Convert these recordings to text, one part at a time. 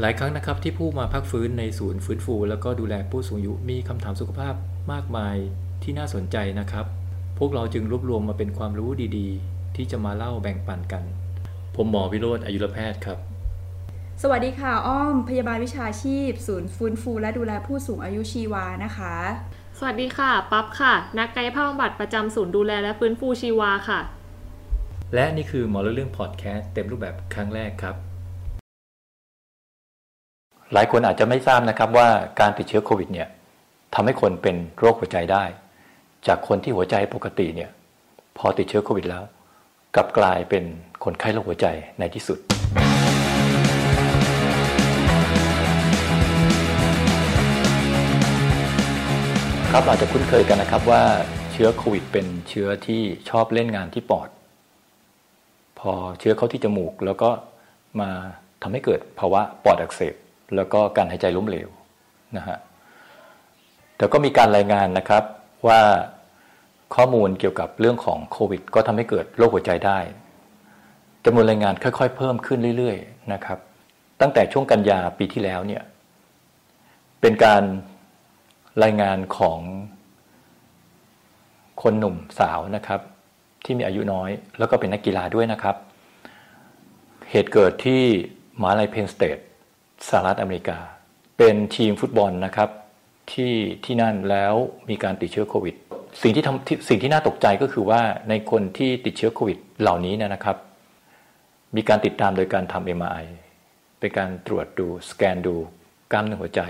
หลายครั้งนะครับที่ผู้มาพักฟื้นในศูนย์ฟื้นฟู แล้วก็ดูแลผู้สูงอายุมีคำถามสุขภาพมากมายที่น่าสนใจนะครับ พวกเราจึงรวบรวมมาเป็นความรู้ดีๆ ที่จะมาเล่าแบ่งปันกัน ผมหมอวิโรธอายุรแพทย์ครับ สวัสดีค่ะ อ้อม พยาบาลวิชาชีพ ศูนย์ฟื้นฟู และดูแลผู้สูงอายุชีวานะคะ สวัสดีค่ะ ปั๊บค่ะ นักกายภาพบำบัดประจำศูนย์ดูแลและฟื้นฟูชีวาค่ะ และนี่คือหมอเรื่องพอดแคสต์เต็มรูปแบบครั้งแรกครับ หลายคนอาจจะไม่ทราบนะครับว่าการติดเชื้อโควิดเนี่ยทำให้คนเป็นโรคหัวใจได้ จากคนที่หัวใจปกติเนี่ยพอติดเชื้อโควิดแล้ว กลับกลายเป็นคนไข้โรคหัวใจในที่สุด ครับเราจะคุ้นเคยกันนะครับว่าเชื้อโควิด เป็นเชื้อที่ชอบเล่นงานที่ปอด พอเชื้อเข้าที่จมูกแล้วก็มาทำให้เกิดภาวะปอดอักเสบ แล้วก็การหายใจล้มเหลวนะฮะแต่ก็มีการรายงานนะครับว่าข้อมูลเกี่ยวกับเรื่องของโควิด ก็ทำให้เกิดโรคหัวใจได้จำนวนรายงานค่อยๆ เพิ่มขึ้นเรื่อยๆนะครับ ตั้งแต่ช่วงกันยาปีที่แล้วเนี่ยเป็นการรายงานของคนหนุ่มสาวนะครับ ที่มีอายุน้อย แล้วก็เป็นนักกีฬาด้วยนะครับ เหตุเกิดที่มหาลัย Penn State สหรัฐอเมริกา เป็นทีมฟุตบอลนะครับที่ที่นั่นแล้วมีการติดเชื้อโควิด สิ่งที่ทำสิ่งที่น่าตกใจก็คือว่าในคนที่ติดเชื้อโควิดเหล่านี้นะครับ มีการติดตามโดยการทำ MRIเป็นการตรวจดูสแกนดูกล้ามเนื้อหัวใจ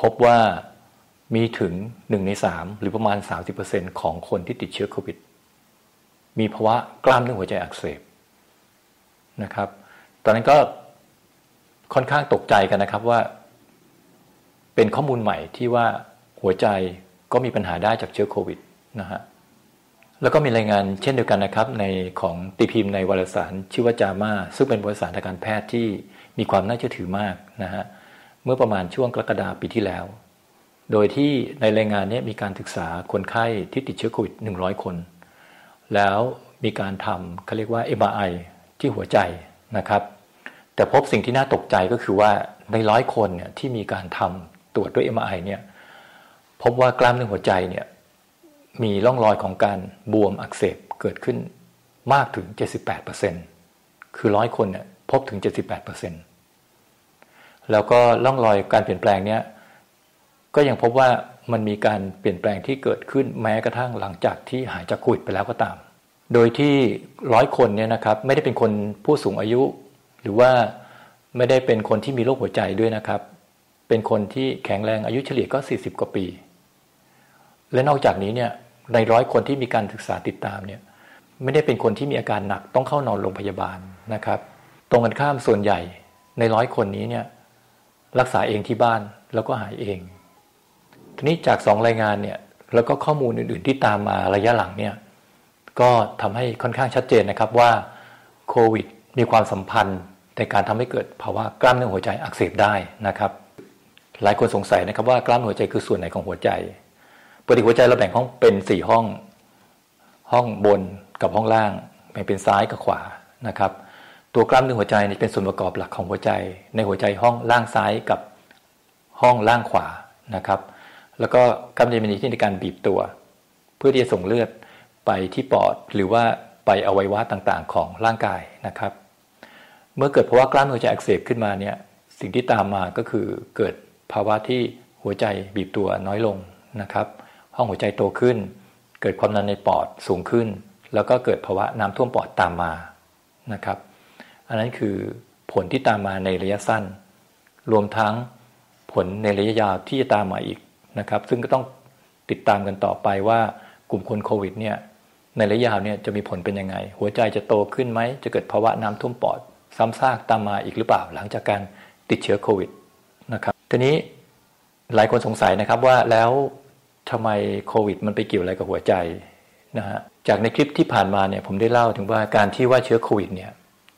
พบว่ามีถึงหนึ่งในสามหรือประมาณ 30%ของคนที่ติดเชื้อโควิด มีภาวะกล้ามเนื้อหัวใจอักเสบนะครับ ตอนนั้นก็ ค่อนข้างตกใจกันนะครับว่า เป็นข้อมูลใหม่ที่ว่าหัวใจก็มีปัญหาได้จากเชื้อโควิดนะฮะแล้วก็มีรายงานเช่นเดียวกันนะครับ ในของตีพิมพ์ในวารสารชื่อว่าจามาซึ่งเป็นวารสารทางการแพทย์ที่มีความน่าเชื่อถือมากนะฮะเมื่อประมาณช่วงกรกฎาปีที่แล้ว โดยที่ในรายงานนี้มีการศึกษาคนไข้ที่ติดเชื้อโควิด 100 คน แล้วมีการทำเขาเรียกว่า MRI ที่หัวใจนะครับ แต่พบสิ่งที่น่าตกใจก็คือว่าในร้อยคนเนี่ยที่มีการทำตรวจด้วย MRI เนี่ยพบว่ากล้ามเนื้อหัวใจเนี่ยมีร่องรอยของการบวมอักเสบเกิดขึ้นมากถึง 78%คือร้อยคนเนี่ยพบถึง 78%แล้วก็ร่องรอยการเปลี่ยนแปลงเนี้ยก็ยังพบว่ามันมีการเปลี่ยนแปลงที่เกิดขึ้นแม้กระทั่งหลังจากที่หายจากโควิดไปแล้วก็ตาม โดยที่ร้อยคนเนี่ยนะครับไม่ได้เป็นคนผู้สูงอายุ หรือว่าไม่ได้เป็นคนที่มีโรคหัวใจด้วยนะครับ เป็นคนที่แข็งแรงอายุเฉลี่ยก็ 40 กว่าปี และนอกจากนี้เนี่ยในร้อยคนที่มีการศึกษาติดตามเนี่ยไม่ได้เป็นคนที่มีอาการหนักต้องเข้านอนโรงพยาบาลนะครับ ตรงกันข้ามส่วนใหญ่ในร้อยคนนี้เนี่ยรักษาเองที่บ้านแล้วก็หายเอง ทีนี้จากสองรายงานเนี่ยแล้วก็ข้อมูลอื่น ๆ ที่ตามมาระยะหลังเนี่ยก็ทำให้ค่อนข้างชัดเจนนะครับว่าโควิดมีความสัมพันธ์ ในการทำให้เกิดภาวะกล้ามเนื้อหัวใจอักเสบได้นะครับ หลายคนสงสัยนะครับว่ากล้ามเนื้อหัวใจคือส่วนไหนของหัวใจปกติหัวใจเราแบ่งห้องเป็นสี่ห้อง ห้องบนกับห้องล่างแบ่งเป็นซ้ายกับขวานะครับ ตัวกล้ามเนื้อหัวใจนี่เป็นส่วนประกอบหลักของหัวใจ ในหัวใจห้องล่างซ้ายกับห้องล่างขวานะครับ แล้วก็กล้ามเนื้อมีที่ในการบีบตัว เพื่อที่จะส่งเลือดไปที่ปอดหรือว่าไปอวัยวะต่างๆ ของร่างกายนะครับ เมื่อเกิดภาวะกล้ามเนื้อหัวใจอักเสบขึ้นมาเนี่ยสิ่งที่ตามมาก็คือเกิดภาวะที่หัวใจบีบตัวน้อยลงนะครับ ห้องหัวใจโตขึ้น เกิดความดันในปอดสูงขึ้น แล้วก็เกิดภาวะน้ำท่วมปอดตามมานะครับ อันนั้นคือผลที่ตามมาในระยะสั้น รวมทั้งผลในระยะยาวที่จะตามมาอีกนะครับ ซึ่งก็ต้องติดตามกันต่อไปว่ากลุ่มคนโควิดเนี่ยในระยะยาวเนี่ยจะมีผลเป็นยังไง หัวใจจะโตขึ้นไหมจะเกิดภาวะน้ำท่วมปอด ซ้ำซากตามมาอีกหรือเปล่า หลังจากการติดเชื้อโควิดนะครับทีนี้หลายคนสงสัยนะครับว่าแล้วทำไมโควิด มันไปเกี่ยวอะไรกับหัวใจนะฮะจากในคลิปที่ผ่านมาเนี่ยผมได้เล่าถึงว่าการที่ว่าเชื้อโควิดเนี่ย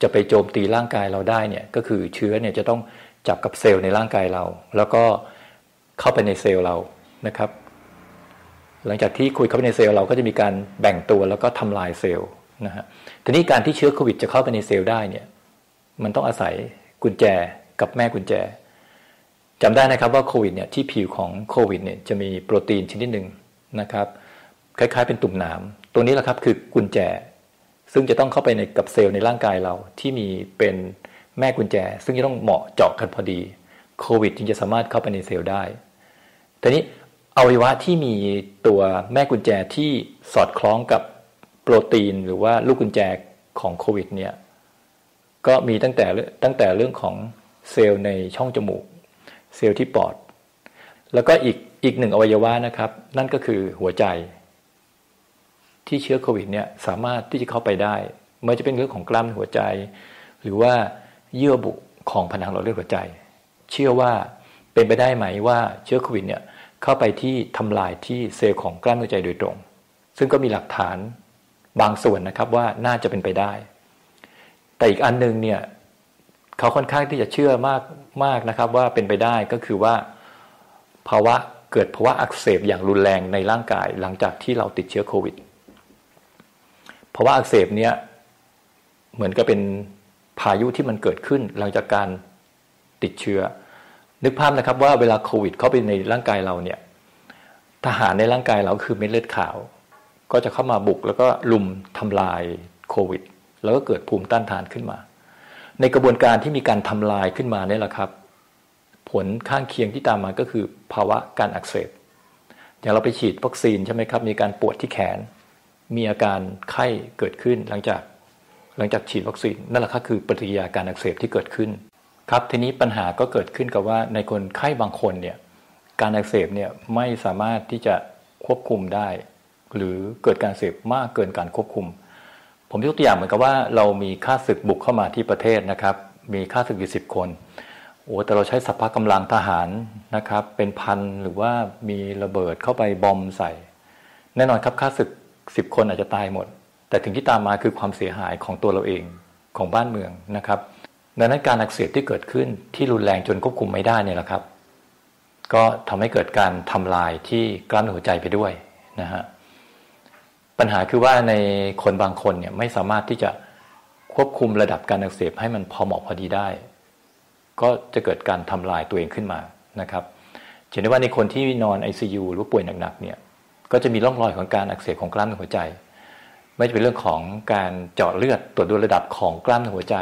จะไปโจมตีร่างกายเราได้เนี่ยก็คือเชื้อเนี่ยจะต้องจับกับเซลล์ในร่างกายเรา แล้วก็เข้าไปในเซลล์เรานะครับ หลังจากที่คุยเข้าไปในเซลล์เราก็จะมีการแบ่งตัวแล้วก็ทำลายเซลล์นะฮะทีนี้การที่เชื้อโควิดจะเข้าไปในเซลล์ได้เนี่ย มันต้องอาศัยกุญแจกับแม่กุญแจจำได้นะครับว่าโควิดเนี่ยที่ผิวของโควิดเนี่ยจะมีโปรตีนชนิดหนึ่งนะครับ คล้ายๆเป็นตุ่มหนามตัวนี้แหละครับคือกุญแจ ซึ่งจะต้องเข้าไปในกับเซลล์ในร่างกายเราที่มีเป็นแม่กุญแจ ซึ่งจะต้องเหมาะเจาะกันพอดีโควิดจึงจะสามารถเข้าไปในเซลล์ได้ทีนี้อวัยวะที่มีตัวแม่กุญแจที่สอดคล้องกับโปรตีน หรือว่าลูกกุญแจของโควิดเนี่ย ก็มีตั้งแต่ตั้งแต่เรื่องของเซลล์ในช่องจมูก เซลล์ที่ปอด แล้วก็อีกอีกหนึ่งอวัยวะนะครับ นั่นก็คือหัวใจ ที่เชื้อโควิดเนี่ยสามารถที่จะเข้าไปได้ไม่ว่าจะเป็นเรื่องของกล้ามหัวใจ หรือว่าเยื่อบุของผนังหลอดเลือดหัวใจ เชื่อว่าเป็นไปได้ไหมว่าเชื้อโควิดเนี่ยเข้าไปที่ทำลายที่เซลล์ของกล้ามหัวใจโดยตรง ซึ่งก็มีหลักฐานบางส่วนนะครับว่าน่าจะเป็นไปได้ แต่อีกอันนึงเนี่ยเขาค่อนข้างที่จะเชื่อมากมากนะครับ ว่าเป็นไปได้ก็คือว่าภาวะเกิดภาวะอักเสบอย่างรุนแรงในร่างกายหลังจากที่เราติดเชื้อโควิดภาวะอักเสบเนี่ยเหมือนกับเป็นพายุที่มันเกิดขึ้นหลังจากการติดเชื้อ นึกภาพนะครับว่าเวลาโควิดเข้าไปในร่างกายเราเนี่ยทหารในร่างกายเราคือเม็ดเลือดขาว ก็จะเข้ามาบุกแล้วก็ลุมทำลายโควิด แล้วก็เกิดภูมิต้านทานขึ้นมา ในกระบวนการที่มีการทำลายขึ้นมาเนี่ยแหละครับ ผลข้างเคียงที่ตามมาก็คือภาวะการอักเสบอย่างเราไปฉีดวัคซีนใช่ไหมครับ มีการปวดที่แขน มีอาการไข้เกิดขึ้นหลังจากหลังจากฉีดวัคซีนนั่นแหละครับคือปฏิกิริยาการอักเสบที่เกิดขึ้น ครับทีนี้ปัญหาก็เกิดขึ้นกับว่าในคนไข้บางคนเนี่ยการอักเสบเนี่ยไม่สามารถที่จะควบคุมได้ หรือเกิดการเสบมากเกินการควบคุม ผมยกตัวอย่างเหมือนกับว่าเรามีค่าศึกบุกเข้ามาที่ประเทศนะครับ มีค่าศึกอยู่สิบคนโอ้แต่เราใช้สัพพะกำลังทหารนะครับ เป็นพันหรือว่ามีระเบิดเข้าไปบอมใส่ แน่นอนครับค่าศึกสิบคนอาจจะตายหมด แต่ถึงที่ตามมาคือความเสียหายของตัวเราเองของบ้านเมืองนะครับ ดังนั้นการอักเสบที่เกิดขึ้นที่รุนแรงจนควบคุมไม่ได้เนี่ยแหละครับ ก็ทำให้เกิดการทำลายที่กล้ามเนื้อหัวใจไปด้วยนะฮะ ปัญหาคือว่าในคนบางคนเนี่ยไม่สามารถที่จะควบคุมระดับการอักเสบให้มันพอเหมาะพอดีได้ ก็จะเกิดการทำลายตัวเองขึ้นมานะครับเห็นได้ว่าในคนที่นอน ICU หรือป่วยหนักๆเนี่ยก็จะมีร่องรอยของการอักเสบของกล้ามเนื้อหัวใจ ไม่จะเป็นเรื่องของการเจาะเลือดตรวจดูระดับของกล้ามเนื้อหัวใจ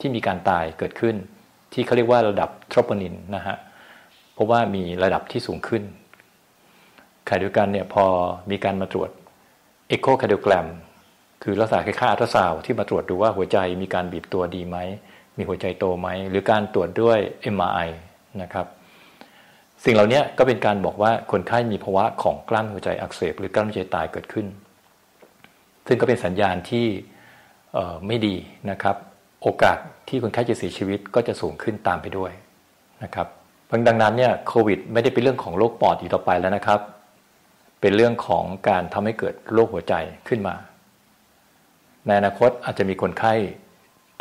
ที่มีการตายเกิดขึ้น ที่เขาเรียกว่าระดับทรปนินนะฮะเพราะว่ามีระดับที่สูงขึ้นขณะเดียวกันเนี่ยพอมีการมาตรวจ echocardiogram คือลักษณะคล้ายๆอัลตราซาวที่มาตรวจดูว่าหัวใจมีการบีบตัวดีไหม มีหัวใจโตไหม หรือการตรวจด้วย MRI นะครับสิ่งเหล่านี้ก็เป็นการบอกว่าคนไข้มีภาวะของกล้ามหัวใจอักเสบ หรือกล้ามหัวใจตายเกิดขึ้น ซึ่งก็เป็นสัญญาณที่ไม่ดีนะครับ โอกาสที่คนไข้จะเสียชีวิตก็จะสูงขึ้นตามไปด้วยนะครับดังนั้นเนี่ยโควิดไม่ได้เป็นเรื่องของโรคปอดอีกต่อไปแล้วนะครับ เป็นเรื่องของการทำให้เกิดโรคหัวใจขึ้นมา ในอนาคตอาจจะมีคนไข้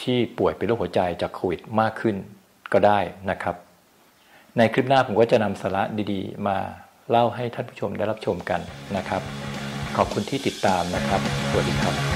ที่ป่วยเป็นโรคหัวใจจากโควิดมากขึ้นก็ได้นะครับ ในคลิปหน้าผมก็จะนำสาระดีๆ มาเล่าให้ท่านผู้ชมได้รับชมกันนะครับ ขอบคุณที่ติดตามนะครับ สวัสดีครับ